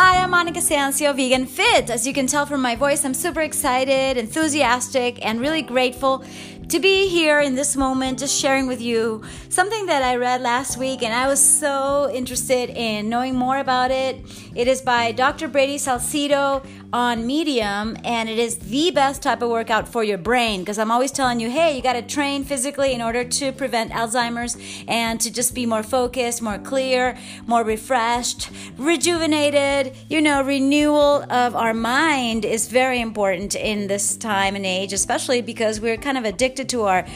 Hi, I'm Monica Sancio, Vegan Fit. As you can tell from my voice, I'm super excited, enthusiastic, and really grateful to be here in this moment, just sharing with you something that I read last week, and I was so interested in knowing more about it. It is by Dr. Brady Salcedo on Medium, and it is the best type of workout for your brain because I'm always telling you, hey, you got to train physically in order to prevent Alzheimer's and to just be more focused, more clear, more refreshed, rejuvenated. You know, renewal of our mind is very important in this time and age, especially because we're kind of addicted to our,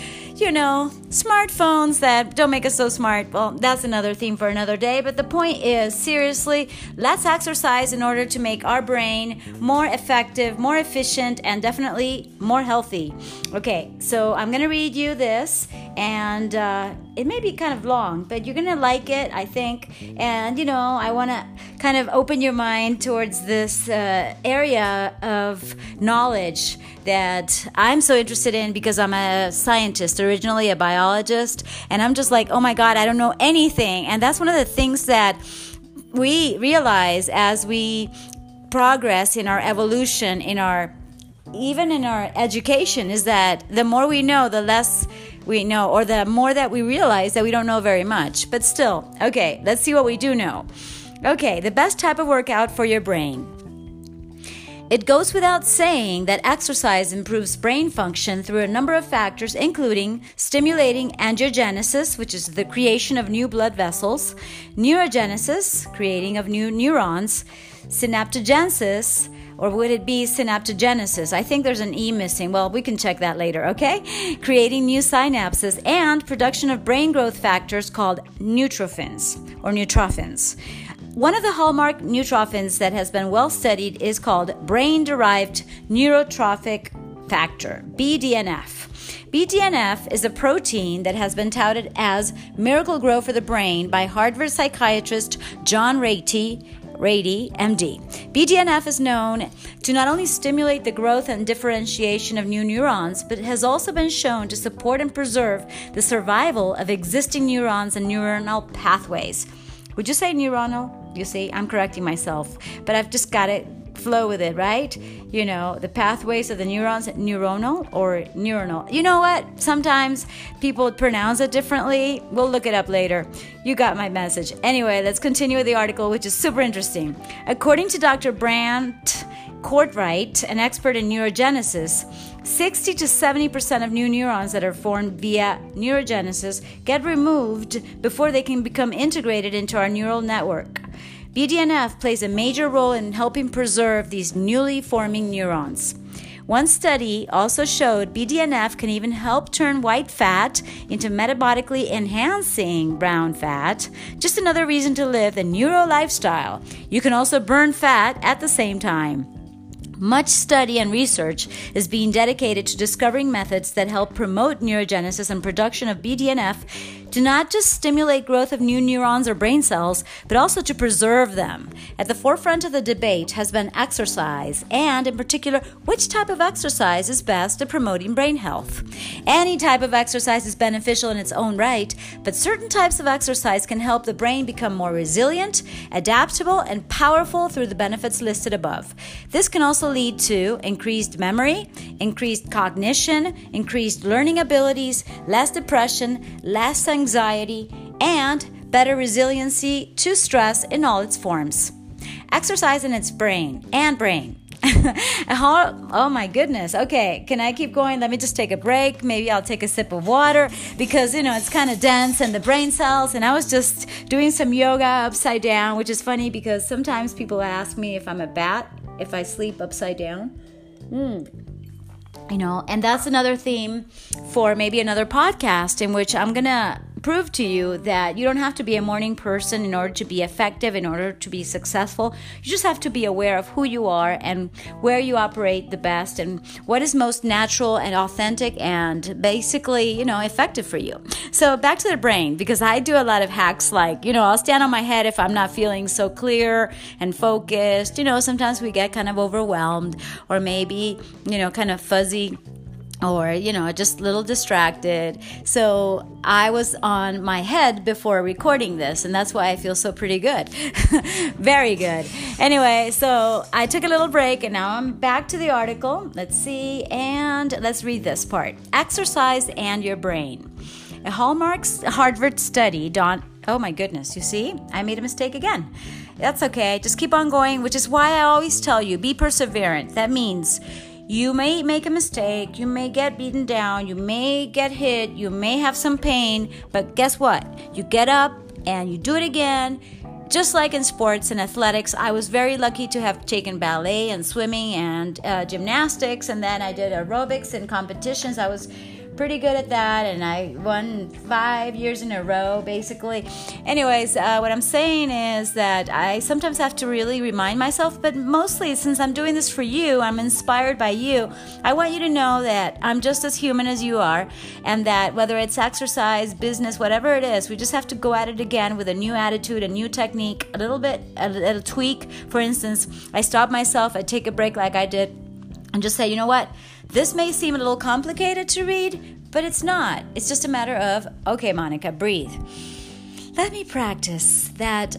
you know, smartphones that don't make us so smart. Well, that's another theme for another day. But the point is, seriously, let's exercise in order to make our brain more effective, more efficient, and definitely more healthy. Okay, so I'm going to read you this, and uh, it may be kind of long, but you're to like it, I think. And, you know, I want to kind of open your mind towards this uh, area of knowledge that I'm so interested in because I'm a scientist, originally a biologist, and I'm just like, oh my God, I don't know anything. And that's one of the things that we realize as we progress in our evolution, in our even in our education, is that the more we know, the less we know, or the more that we realize that we don't know very much. But still, okay, let's see what we do know. Okay, the best type of workout for your brain. It goes without saying that exercise improves brain function through a number of factors, including stimulating angiogenesis, which is the creation of new blood vessels, neurogenesis, creating of new neurons, synaptogenesis, or would it be synaptogenesis? I think there's an E missing. Well, we can check that later, okay? Creating new synapses and production of brain growth factors called neurotrophins or neutrophins. One of the hallmark neurotrophins that has been well studied is called brain derived neurotrophic factor, BDNF. BDNF is a protein that has been touted as Miracle-Gro for the brain by Harvard psychiatrist John Ratey, Ratey, MD. BDNF is known to not only stimulate the growth and differentiation of new neurons, but has also been shown to support and preserve the survival of existing neurons and neuronal pathways. Would you say neuronal? You see, I'm correcting myself, but I've just got it flow with it, right? You know, the pathways of the neurons, neuronal or neuronal. You know what? Sometimes people pronounce it differently. We'll look it up later. You got my message. Anyway, let's continue with the article, which is super interesting. According to Dr. Brant Cortright, an expert in neurogenesis, 60 to 70% of new neurons that are formed via neurogenesis get removed before they can become integrated into our neural network. BDNF plays a major role in helping preserve these newly forming neurons. One study also showed BDNF can even help turn white fat into metabolically enhancing brown fat. Just another reason to live the neuro lifestyle. You can also burn fat at the same time. Much study and research is being dedicated to discovering methods that help promote neurogenesis and production of BDNF to not just stimulate growth of new neurons or brain cells, but also to preserve them. At the forefront of the debate has been exercise, and in particular, which type of exercise is best at promoting brain health. Any type of exercise is beneficial in its own right, but certain types of exercise can help the brain become more resilient, adaptable, and powerful through the benefits listed above. This can also lead to increased memory, increased cognition, increased learning abilities, less depression, less anxiety anxiety, and better resiliency to stress in all its forms. Exercise in its brain and brain. oh my goodness. Okay, can I keep going? Let me just take a break. Maybe I'll take a sip of water because you know it's kind of dense and the brain cells. And I was just doing some yoga upside down, which is funny because sometimes people ask me if I'm a bat if I sleep upside down. Hmm you know and that's another theme for maybe another podcast in which i'm gonna prove to you that you don't have to be a morning person in order to be effective, in order to be successful. You just have to be aware of who you are and where you operate the best and what is most natural and authentic and basically, you know, effective for you. So back to the brain, because I do a lot of hacks like, you know, I'll stand on my head if I'm not feeling so clear and focused. You know, sometimes we get kind of overwhelmed or maybe, you know, kind of fuzzy or you know just a little distracted. So i was on my head before recording this and that's why i feel so pretty good. Very good. Anyway so i took a little break and now i'm back to the article. Let's see and let's read this part. Exercise and your brain. A hallmark's harvard study don oh my goodness you see i made a mistake again. That's okay just keep on going which is why i always tell you be perseverant. That means you may make a mistake, you may get beaten down, you may get hit, you may have some pain, but guess what? You get up and you do it again. Just like in sports and athletics, I was very lucky to have taken ballet and swimming and uh, gymnastics, and then I did aerobics and competitions. I was pretty good at that, and I won five years in a row, basically. Anyways, uh, what I'm saying is that I sometimes have to really remind myself, but mostly since I'm doing this for you, I'm inspired by you. I want you to know that I'm just as human as you are, and that whether it's exercise, business, whatever it is, we just have to go at it again with a new attitude, a new technique, a little bit, a little tweak. For instance, I stop myself, I take a break like I did, and just say, you know what? This may seem a little complicated to read, but it's not. It's just a matter of, okay, Monica, breathe. Let me practice that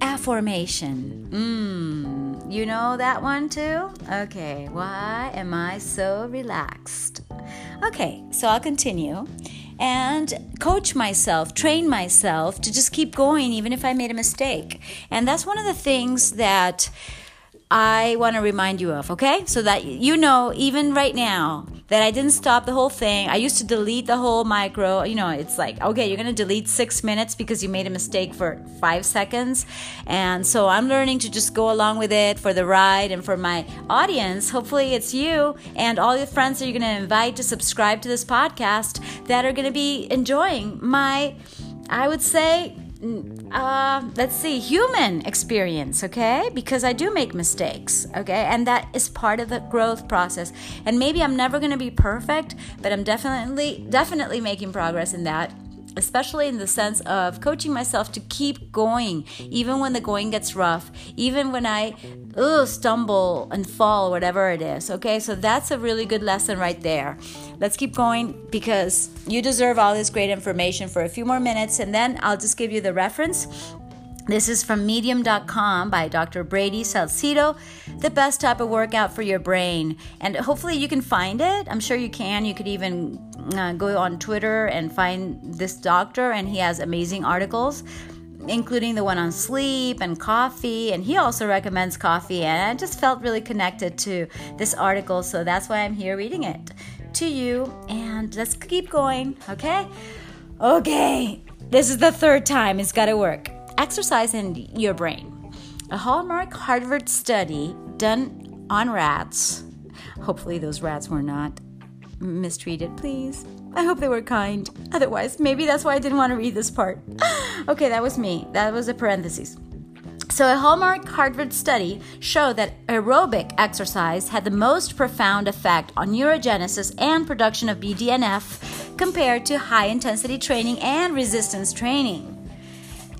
affirmation. Mmm, you know that one too? Okay, why am I so relaxed? Okay, so I'll continue and coach myself, train myself to just keep going even if I made a mistake. And that's one of the things that I want to remind you of, okay? So that you know, even right now, that I didn't stop the whole thing. I used to delete the whole micro. You know, it's like, okay, you're going to delete six minutes because you made a mistake for five seconds. And so I'm learning to just go along with it for the ride and for my audience. Hopefully, it's you and all your friends that you're going to invite to subscribe to this podcast that are going to be enjoying my, I would say, uh, let's see, human experience, okay? Because I do make mistakes, okay? And that is part of the growth process. And maybe I'm never going to be perfect, but I'm definitely, definitely making progress in that especially in the sense of coaching myself to keep going even when the going gets rough even when i ugh, stumble and fall whatever it is okay so that's a really good lesson right there let's keep going because you deserve all this great information for a few more minutes and then i'll just give you the reference this is from medium.com by Dr. Brady Salcedo, the best type of workout for your brain. And hopefully you can find it. I'm sure you can. You could even uh, go on Twitter and find this doctor, and he has amazing articles, including the one on sleep and coffee. And he also recommends coffee. And I just felt really connected to this article, so that's why I'm here reading it to you. And let's keep going, okay? Okay, this is the third time it's got to work. Exercise in your brain. A hallmark Harvard study done on rats. Hopefully, those rats were not mistreated, please. I hope they were kind. Otherwise, maybe that's why I didn't want to read this part. okay, that was me. That was a parenthesis. So, a hallmark Harvard study showed that aerobic exercise had the most profound effect on neurogenesis and production of BDNF compared to high intensity training and resistance training.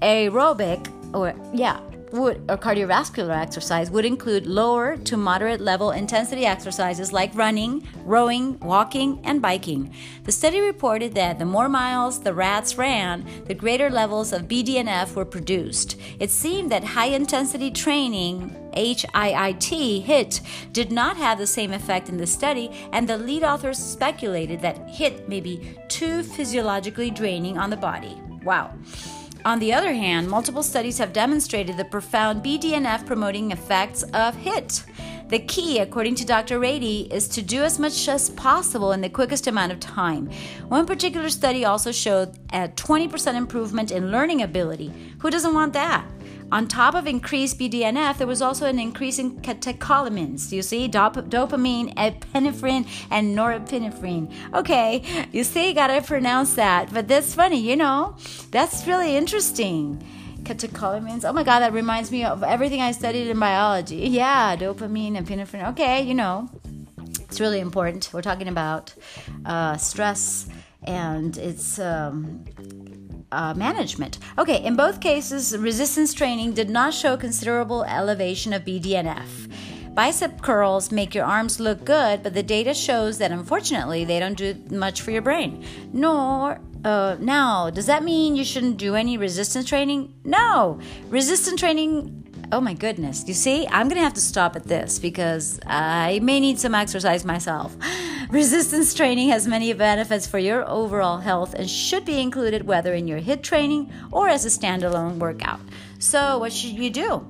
Aerobic or yeah would or cardiovascular exercise would include lower to moderate level intensity exercises like running, rowing, walking, and biking. The study reported that the more miles the rats ran, the greater levels of BDNF were produced. It seemed that high intensity training HIIT HIT did not have the same effect in the study, and the lead authors speculated that HIT may be too physiologically draining on the body. Wow. On the other hand, multiple studies have demonstrated the profound BDNF promoting effects of HIT. The key, according to Dr. Ratey, is to do as much as possible in the quickest amount of time. One particular study also showed a 20% improvement in learning ability. Who doesn't want that? On top of increased BDNF, there was also an increase in catecholamines. You see, Dop- dopamine, epinephrine, and norepinephrine. Okay, you see, gotta pronounce that. But that's funny, you know? That's really interesting catecholamines. Oh my god, that reminds me of everything I studied in biology. Yeah, dopamine epinephrine. Okay, you know, it's really important. We're talking about uh, stress and its um, uh, management. Okay, in both cases, resistance training did not show considerable elevation of BDNF. Bicep curls make your arms look good, but the data shows that unfortunately they don't do much for your brain. Nor uh, now, does that mean you shouldn't do any resistance training? No. Resistance training oh my goodness. You see, I'm to have to stop at this because I may need some exercise myself. Resistance training has many benefits for your overall health and should be included whether in your HIIT training or as a standalone workout. So, what should you do?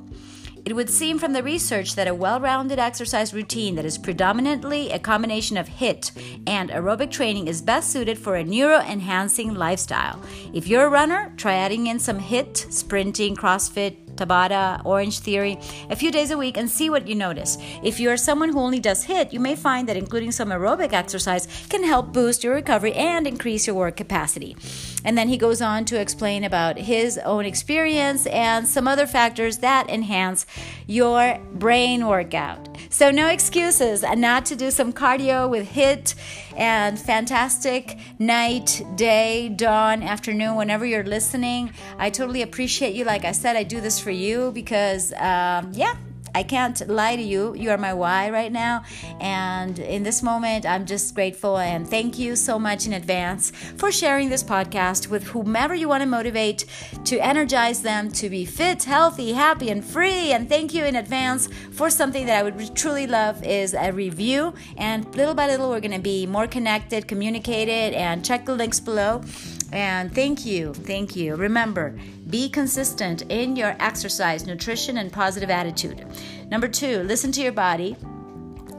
It would seem from the research that a well rounded exercise routine that is predominantly a combination of HIIT and aerobic training is best suited for a neuro enhancing lifestyle. If you're a runner, try adding in some HIIT, sprinting, CrossFit, Tabata, Orange Theory, a few days a week and see what you notice. If you're someone who only does HIIT, you may find that including some aerobic exercise can help boost your recovery and increase your work capacity. And then he goes on to explain about his own experience and some other factors that enhance your brain workout. So, no excuses and not to do some cardio with HIT and fantastic night, day, dawn, afternoon, whenever you're listening. I totally appreciate you. Like I said, I do this for you because, um, yeah, I can't lie to you. You are my why right now. And in this moment, I'm just grateful and thank you so much in advance for sharing this podcast with whomever you want to motivate to energize them to be fit, healthy, happy, and free. And thank you in advance for something that I would truly love is a review. And little by little, we're going to be more connected, communicated, and check the links below. And thank you, thank you. Remember, be consistent in your exercise, nutrition, and positive attitude. Number two, listen to your body.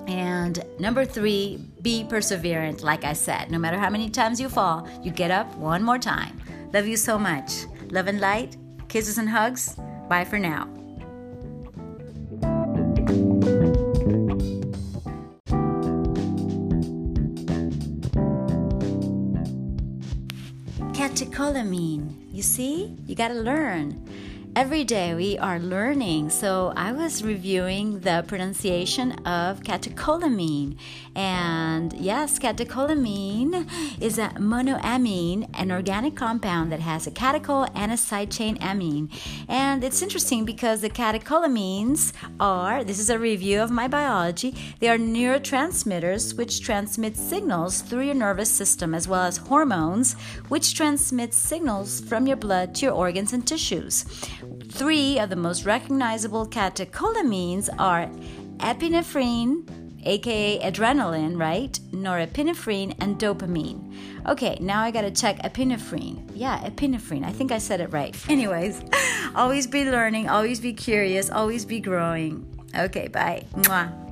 And number three, be perseverant. Like I said, no matter how many times you fall, you get up one more time. Love you so much. Love and light, kisses and hugs. Bye for now. Catecholamine. You see, you got to learn every day we are learning. So I was reviewing the pronunciation of catecholamine. And yes, catecholamine is a monoamine, an organic compound that has a catechol and a side chain amine. And it's interesting because the catecholamines are, this is a review of my biology, they are neurotransmitters which transmit signals through your nervous system as well as hormones which transmit signals from your blood to your organs and tissues. Three of the most recognizable catecholamines are epinephrine, aka adrenaline, right? Norepinephrine and dopamine. Okay, now I gotta check epinephrine. Yeah, epinephrine. I think I said it right. Anyways, always be learning, always be curious, always be growing. Okay, bye. Mwah.